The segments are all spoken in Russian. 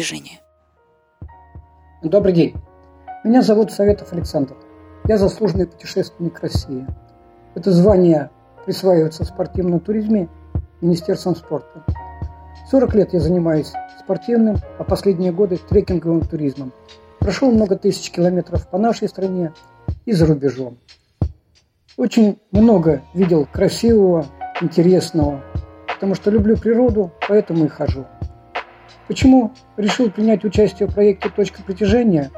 ТКЦ «Точка притяжения». Добрый день. Меня зовут Советов Александр. Я заслуженный путешественник России. Это звание присваивается в спортивном туризме Министерством спорта. 40 лет я занимаюсь спортивным, а последние годы трекинговым туризмом. Прошел много тысяч километров по нашей стране и за рубежом. Очень много видел красивого, интересного, потому что люблю природу, поэтому и хожу. Почему решил принять участие в проекте «Точка притяжения»?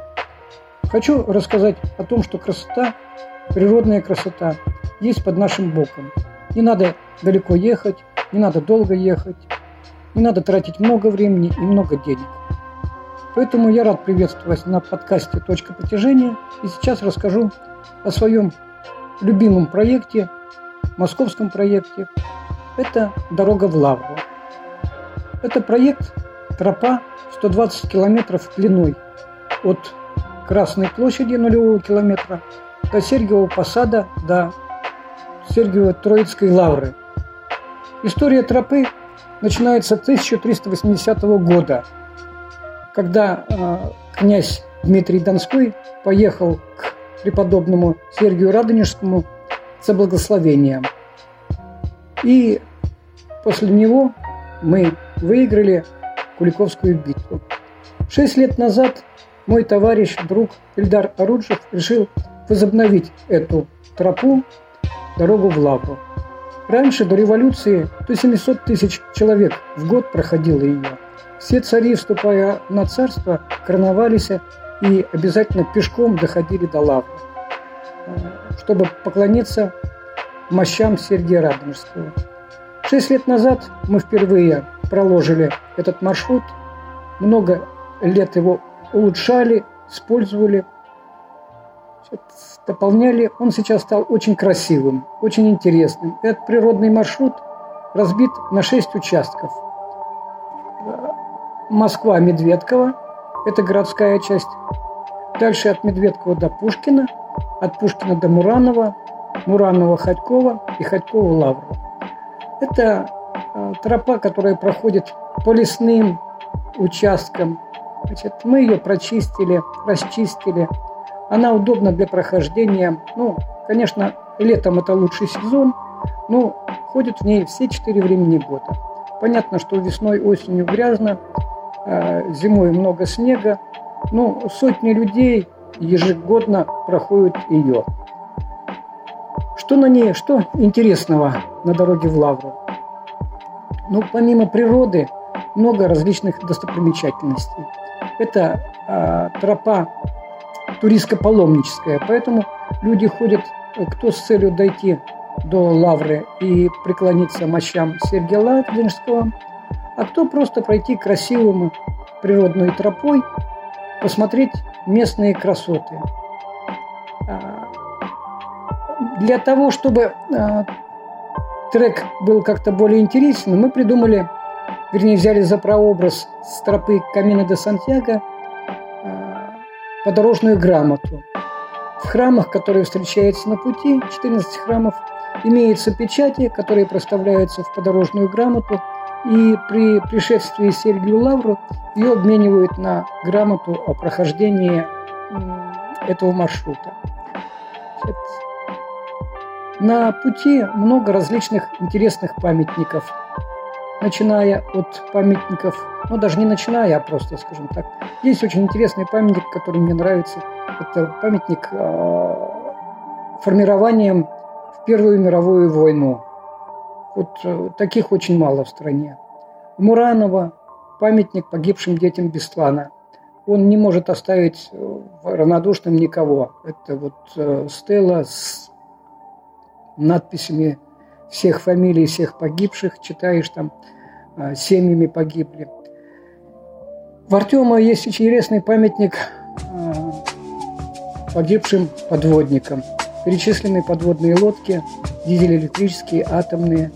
Хочу рассказать о том, что красота, природная красота, есть под нашим боком. Не надо далеко ехать, не надо долго ехать, не надо тратить много времени и много денег. Поэтому я рад приветствовать на подкасте «Точка притяжения» и сейчас расскажу о своем любимом проекте, московском проекте это дорога в Лавру. Это проект тропа 120 километров длиной от Красной площади нулевого километра до Сергиевого посада, до Сергиево-Троицкой лавры. История тропы начинается с 1380 года, когда э, князь Дмитрий Донской поехал к преподобному Сергию Радонежскому за благословением – и после него мы выиграли Куликовскую битву. Шесть лет назад мой товарищ, друг Ильдар Оруджев решил возобновить эту тропу, дорогу в Лавру. Раньше, до революции, до 700 тысяч человек в год проходило ее. Все цари, вступая на царство, короновались и обязательно пешком доходили до Лавры, э, чтобы поклониться мощам Сергия Радонежского. Шесть лет назад мы впервые проложили этот маршрут, много лет его улучшали, использовали, дополняли. Он сейчас стал очень красивым, очень интересным. Этот природный маршрут разбит на шесть участков. Москва-Медведково – это городская часть. Дальше от Медведкова до Пушкина, от Пушкина до Муранова, Муранова-Ходькова и Ходькова-Лавру. Это э, тропа, которая проходит по лесным участкам. Значит, мы ее прочистили, расчистили. Она удобна для прохождения. Ну, конечно, летом это лучший сезон, но ходят в ней все четыре времени года. Понятно, что весной, осенью грязно, э, зимой много снега, но сотни людей ежегодно проходят ее. Что на ней, что интересного на дороге в Лавру? Ну, помимо природы, много различных достопримечательностей. Это э, тропа туристско-паломническая, поэтому люди ходят, кто с целью дойти до Лавры и преклониться мощам Сергия Ладленского, а кто просто пройти красивым природной тропой, посмотреть местные красоты. А, для того, чтобы э, трек был как-то более интересен, мы придумали, вернее, взяли за прообраз с тропы Камина де Сантьяго э, подорожную грамоту. В храмах, которые встречаются на пути, 14 храмов, имеются печати, которые проставляются в подорожную грамоту, и при пришествии Сергию Лавру ее обменивают на грамоту о прохождении этого маршрута. На пути много различных интересных памятников, начиная от памятников, ну даже не начиная, а просто, скажем так. Есть очень интересный памятник, который мне нравится. Это памятник э, формированием в Первую мировую войну. Вот э, таких очень мало в стране. Муранова памятник погибшим детям Беслана. Он не может оставить э, равнодушным никого. Это вот э, стела с надписями всех фамилий, всех погибших, читаешь там, а, семьями погибли. В Артема есть интересный памятник а, погибшим подводникам. Перечислены подводные лодки, дизель-электрические, атомные,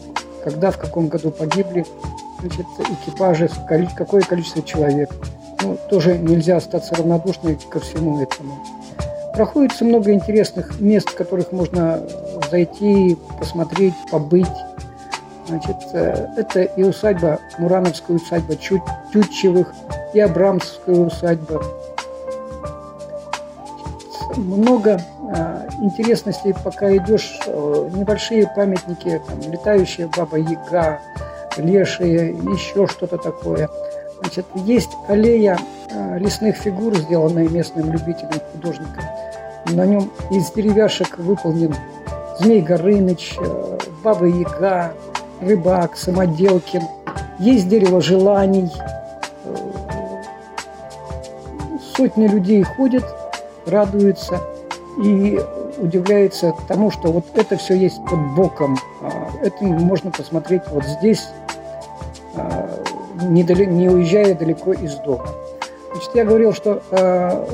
когда, в каком году погибли, значит, экипажи, какое количество человек. Ну, тоже нельзя остаться равнодушным ко всему этому. Проходится много интересных мест, в которых можно зайти, посмотреть, побыть. Значит, э, это и усадьба, Мурановская усадьба Тютчевых, и Абрамская усадьба. Много э, интересностей, пока идешь, э, небольшие памятники, там, летающая баба Яга, лешие, еще что-то такое. Значит, есть аллея лесных фигур, сделанная местным любителем, художником. На нем из деревяшек выполнен Змей Горыныч, Баба Яга, Рыбак, Самоделкин. Есть дерево желаний. Сотни людей ходят, радуются и удивляются тому, что вот это все есть под боком. А, это можно посмотреть вот здесь, не, не уезжая далеко из дома. Значит, я говорил, что э,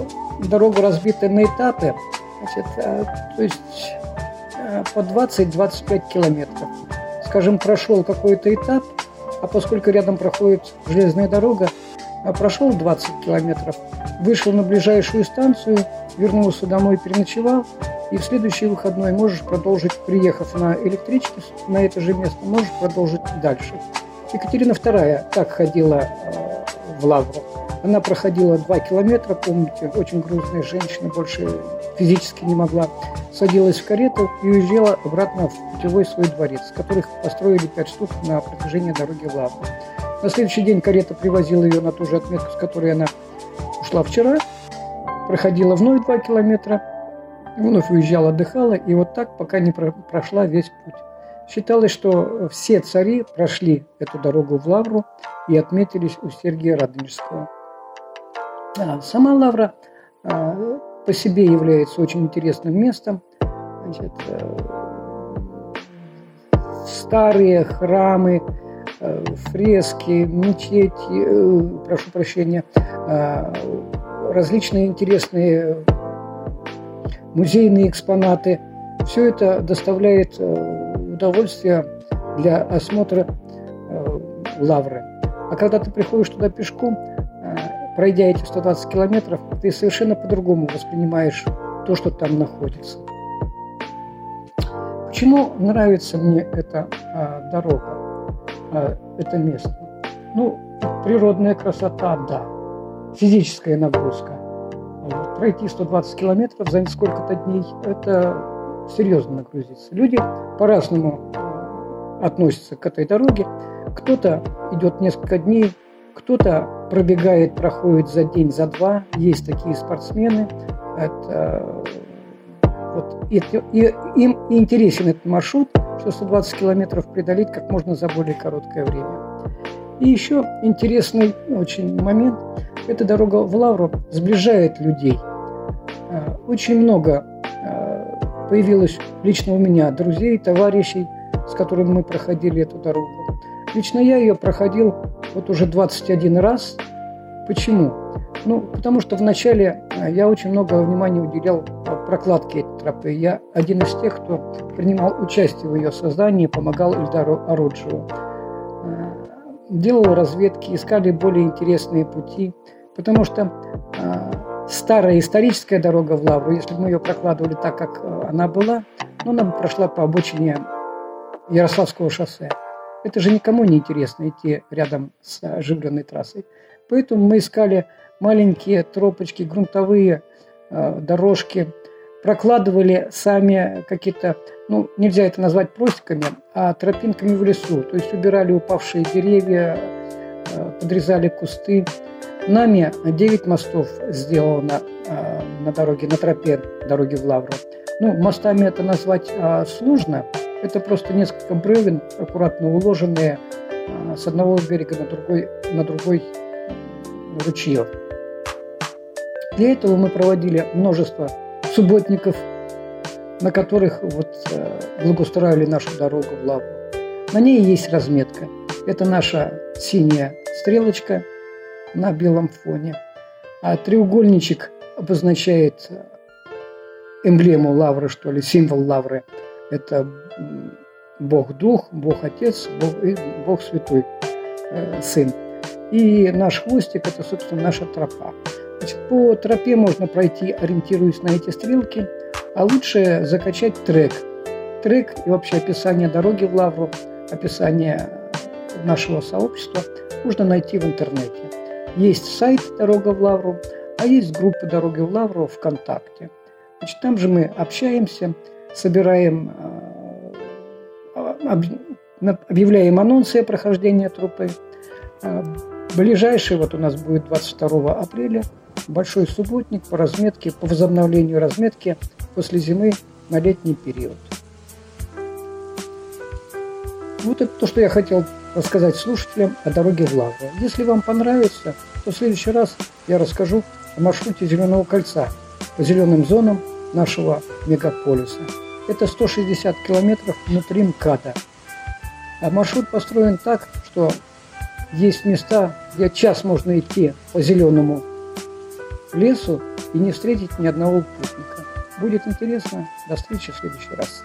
дорога разбита на этапы, значит, э, то есть э, по 20-25 километров скажем, прошел какой-то этап, а поскольку рядом проходит железная дорога, а прошел 20 километров, вышел на ближайшую станцию, вернулся домой, переночевал, и в следующий выходной можешь продолжить, приехав на электричке на это же место, можешь продолжить дальше. Екатерина II так ходила э, в Лавру. Она проходила 2 километра, помните, очень грузная женщина, больше физически не могла. Садилась в карету и уезжала обратно в путевой свой дворец, которых построили 5 штук на протяжении дороги в Лавру. На следующий день карета привозила ее на ту же отметку, с которой она ушла вчера, проходила вновь 2 километра, вновь уезжала, отдыхала, и вот так, пока не прошла весь путь. Считалось, что все цари прошли эту дорогу в Лавру и отметились у Сергия Радонежского. Сама Лавра а, по себе является очень интересным местом. Значит, э, старые храмы, э, фрески, мечети, э, прошу прощения, различные интересные музейные экспонаты. Все это доставляет удовольствие для осмотра лавры. А когда ты приходишь туда пешком, пройдя эти 120 километров, ты совершенно по-другому воспринимаешь то, что там находится. Почему нравится мне эта а, дорога, а, это место? Ну, природная красота, да. Физическая нагрузка. Пройти 120 километров за сколько-то дней – это серьезно нагрузиться. Люди по-разному а, относятся к этой дороге. Кто-то идет несколько дней, кто-то пробегает, проходит за день, за два. Есть такие спортсмены. Это, вот, и, и, им интересен этот маршрут, что 120 километров преодолеть как можно за более короткое время. И еще интересный очень момент. Эта дорога в Лавру сближает людей. А, очень много появилось лично у меня друзей, товарищей, с которыми мы проходили эту дорогу. Лично я ее проходил вот уже 21 раз. Почему? Ну, потому что вначале а, я очень много внимания уделял прокладке этой тропы. Я один из тех, кто принимал участие в ее создании, помогал Ильдару Ороджиеву. А, делал разведки, искали более интересные пути, потому что старая историческая дорога в Лавру, если бы мы ее прокладывали так, как она была, ну, она бы прошла по обочине Ярославского шоссе. Это же никому не интересно идти рядом с оживленной трассой. Поэтому мы искали маленькие тропочки, грунтовые э, дорожки, прокладывали сами какие-то, ну, нельзя это назвать простиками, а тропинками в лесу. То есть убирали упавшие деревья, э, подрезали кусты. Нами 9 мостов сделано э, на дороге, на тропе дороги в Лавру. Ну, мостами это назвать э, сложно – это просто несколько бревен, аккуратно уложенные а, с одного берега на другой, на другой ручьев. Для этого мы проводили множество субботников, на которых вот э, благоустраивали нашу дорогу в Лаву. На ней есть разметка. Это наша синяя стрелочка на белом фоне. А треугольничек обозначает эмблему лавры, что ли, символ лавры – это Бог Дух, Бог Отец, Бог, и Бог Святой э, Сын. И наш хвостик – это, собственно, наша тропа. Значит, по тропе можно пройти, ориентируясь на эти стрелки, а лучше закачать трек. Трек и вообще описание дороги в Лавру описание нашего сообщества можно найти в интернете. Есть сайт «Дорога в Лавру», а есть группа «Дороги в Лавру» ВКонтакте. Значит, там же мы общаемся, собираем, э, объявляем анонсы о прохождении трупы. Э, ближайший вот у нас будет 22 апреля большой субботник по разметке, по возобновлению разметки после зимы на летний период. Вот это то, что я хотел рассказать слушателям о дороге в Лавру. Если вам понравится, то в следующий раз я расскажу о маршруте Зеленого кольца по зеленым зонам нашего мегаполиса. Это 160 километров внутри МКАДа. А маршрут построен так, что есть места, где час можно идти по зеленому лесу и не встретить ни одного путника. Будет интересно. До встречи в следующий раз.